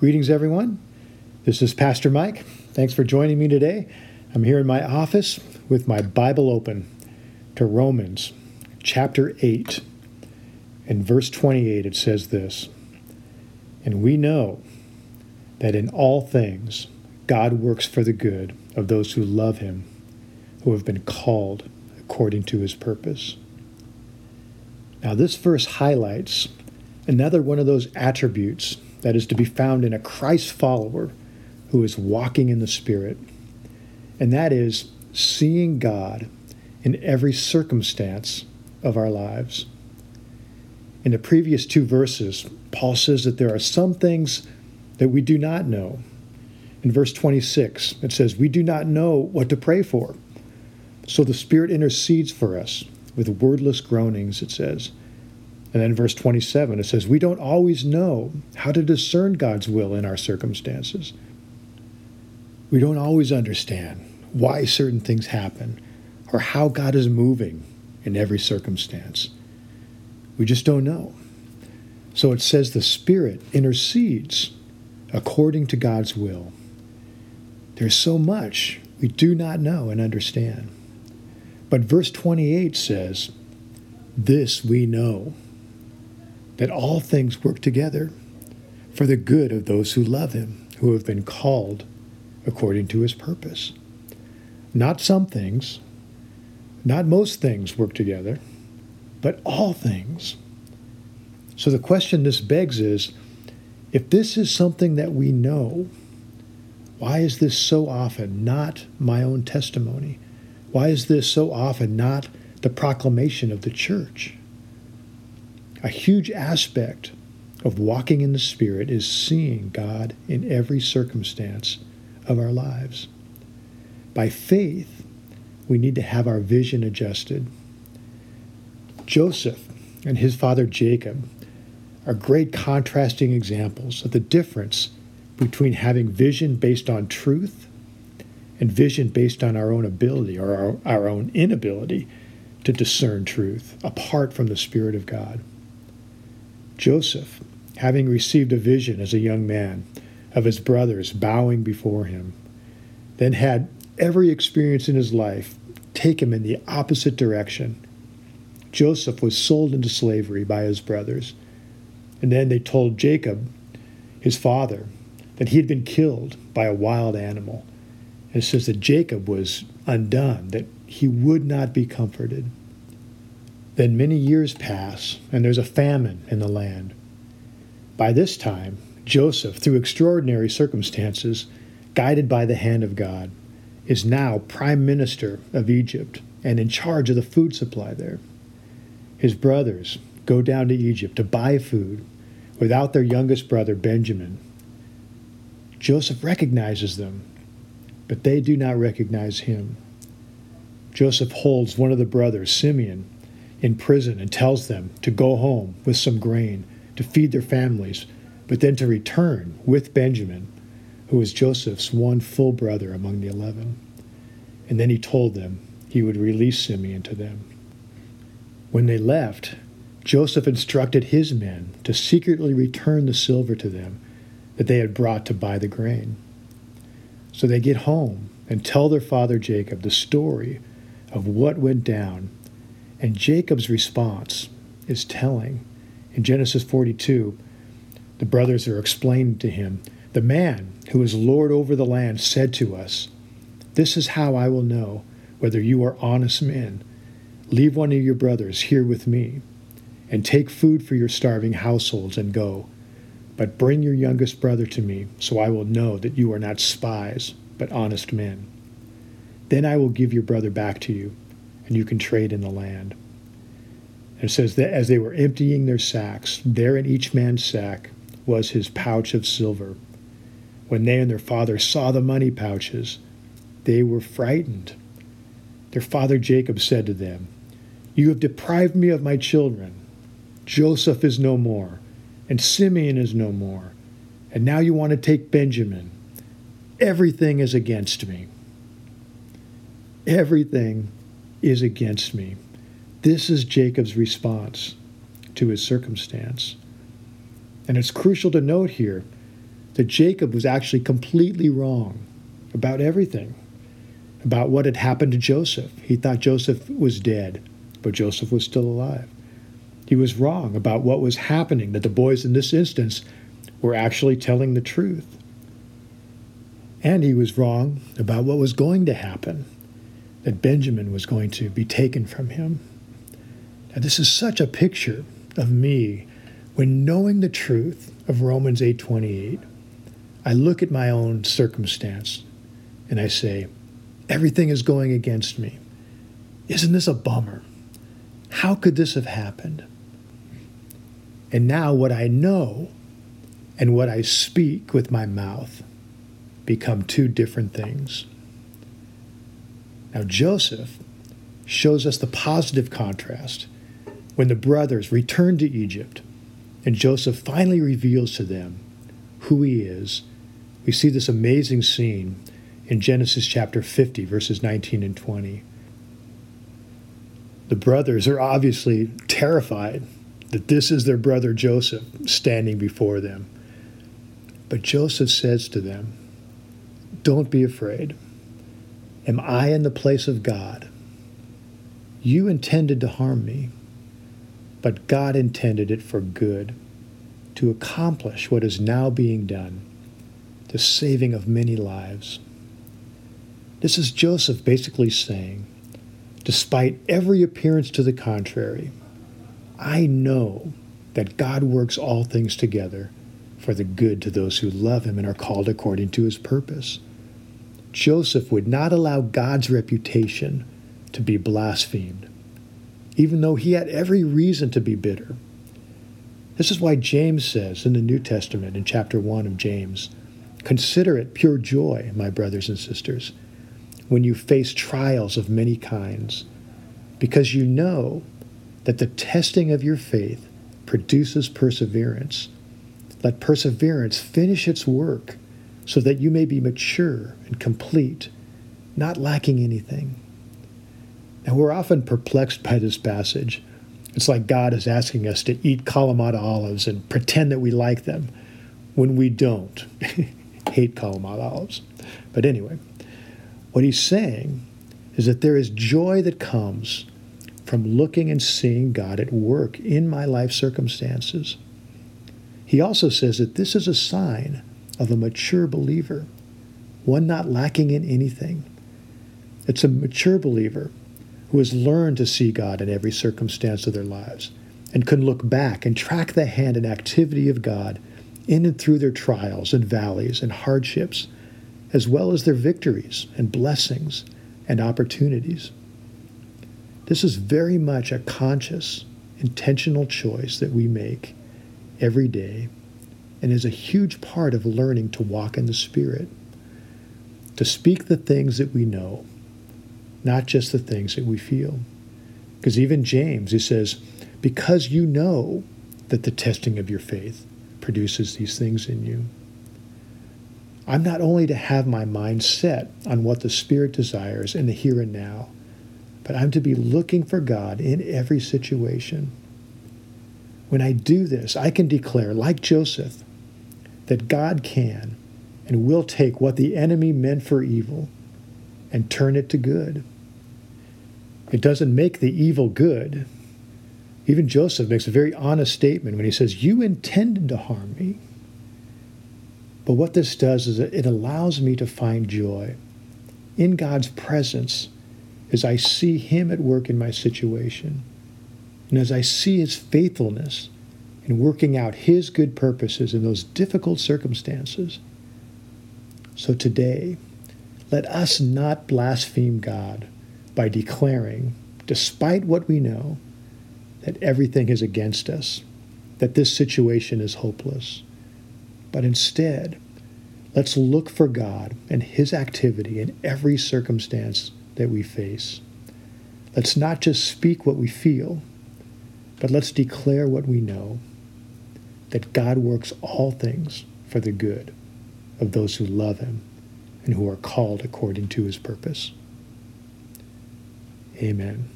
Greetings, everyone. This is Pastor Mike. Thanks for joining me today. I'm here in my office with my Bible open to Romans chapter 8. In verse 28, it says this And we know that in all things God works for the good of those who love him, who have been called according to his purpose. Now, this verse highlights another one of those attributes that is to be found in a Christ follower who is walking in the Spirit. And that is seeing God in every circumstance of our lives. In the previous two verses, Paul says that there are some things that we do not know. In verse 26, it says, We do not know what to pray for. So the Spirit intercedes for us with wordless groanings, it says. And then verse 27, it says, We don't always know how to discern God's will in our circumstances. We don't always understand why certain things happen or how God is moving in every circumstance. We just don't know. So it says the Spirit intercedes according to God's will. There's so much we do not know and understand. But verse 28 says, This we know that all things work together for the good of those who love him, who have been called according to his purpose. Not some things, not most things work together, but all things. So the question this begs is if this is something that we know, why is this so often not my own testimony? Why is this so often not the proclamation of the church? A huge aspect of walking in the Spirit is seeing God in every circumstance of our lives. By faith, we need to have our vision adjusted. Joseph and his father Jacob are great contrasting examples of the difference between having vision based on truth and vision based on our own ability or our, our own inability to discern truth apart from the Spirit of God. Joseph, having received a vision as a young man of his brothers bowing before him, then had every experience in his life take him in the opposite direction. Joseph was sold into slavery by his brothers, and then they told Jacob, his father, that he had been killed by a wild animal. And it says that Jacob was undone, that he would not be comforted. Then many years pass, and there's a famine in the land. By this time, Joseph, through extraordinary circumstances, guided by the hand of God, is now prime minister of Egypt and in charge of the food supply there. His brothers go down to Egypt to buy food without their youngest brother, Benjamin. Joseph recognizes them, but they do not recognize him. Joseph holds one of the brothers, Simeon, in prison and tells them to go home with some grain to feed their families, but then to return with Benjamin, who was Joseph's one full brother among the eleven. And then he told them he would release Simeon to them. When they left, Joseph instructed his men to secretly return the silver to them that they had brought to buy the grain. So they get home and tell their father Jacob the story of what went down and Jacob's response is telling. In Genesis 42, the brothers are explaining to him, The man who is Lord over the land said to us, This is how I will know whether you are honest men. Leave one of your brothers here with me, and take food for your starving households and go. But bring your youngest brother to me, so I will know that you are not spies, but honest men. Then I will give your brother back to you and you can trade in the land. And it says that as they were emptying their sacks, there in each man's sack was his pouch of silver. When they and their father saw the money pouches, they were frightened. Their father Jacob said to them, You have deprived me of my children. Joseph is no more, and Simeon is no more, and now you want to take Benjamin. Everything is against me. Everything is against me. This is Jacob's response to his circumstance. And it's crucial to note here that Jacob was actually completely wrong about everything, about what had happened to Joseph. He thought Joseph was dead, but Joseph was still alive. He was wrong about what was happening, that the boys in this instance were actually telling the truth. And he was wrong about what was going to happen, that Benjamin was going to be taken from him. Now, this is such a picture of me when knowing the truth of Romans 8:28. I look at my own circumstance and I say, everything is going against me. Isn't this a bummer? How could this have happened? And now what I know and what I speak with my mouth become two different things. Now, Joseph shows us the positive contrast when the brothers return to Egypt and Joseph finally reveals to them who he is. We see this amazing scene in Genesis chapter 50, verses 19 and 20. The brothers are obviously terrified that this is their brother Joseph standing before them. But Joseph says to them, Don't be afraid. Am I in the place of God? You intended to harm me, but God intended it for good, to accomplish what is now being done, the saving of many lives. This is Joseph basically saying, despite every appearance to the contrary, I know that God works all things together for the good to those who love him and are called according to his purpose. Joseph would not allow God's reputation to be blasphemed, even though he had every reason to be bitter. This is why James says in the New Testament, in chapter 1 of James, Consider it pure joy, my brothers and sisters, when you face trials of many kinds, because you know that the testing of your faith produces perseverance. Let perseverance finish its work so that you may be mature and complete, not lacking anything. Now, we're often perplexed by this passage. It's like God is asking us to eat Kalamata olives and pretend that we like them when we don't. Hate Kalamata olives. But anyway, what he's saying is that there is joy that comes from looking and seeing God at work in my life circumstances. He also says that this is a sign of a mature believer, one not lacking in anything. It's a mature believer who has learned to see God in every circumstance of their lives and can look back and track the hand and activity of God in and through their trials and valleys and hardships, as well as their victories and blessings and opportunities. This is very much a conscious, intentional choice that we make every day and is a huge part of learning to walk in the Spirit, to speak the things that we know, not just the things that we feel. Because even James, he says, because you know that the testing of your faith produces these things in you. I'm not only to have my mind set on what the Spirit desires in the here and now, but I'm to be looking for God in every situation. When I do this, I can declare, like Joseph, that God can and will take what the enemy meant for evil and turn it to good. It doesn't make the evil good. Even Joseph makes a very honest statement when he says, You intended to harm me. But what this does is it allows me to find joy in God's presence as I see Him at work in my situation, and as I see His faithfulness in working out His good purposes in those difficult circumstances. So today, let us not blaspheme God by declaring, despite what we know, that everything is against us, that this situation is hopeless. But instead, let's look for God and His activity in every circumstance that we face. Let's not just speak what we feel, but let's declare what we know that God works all things for the good of those who love Him and who are called according to His purpose. Amen.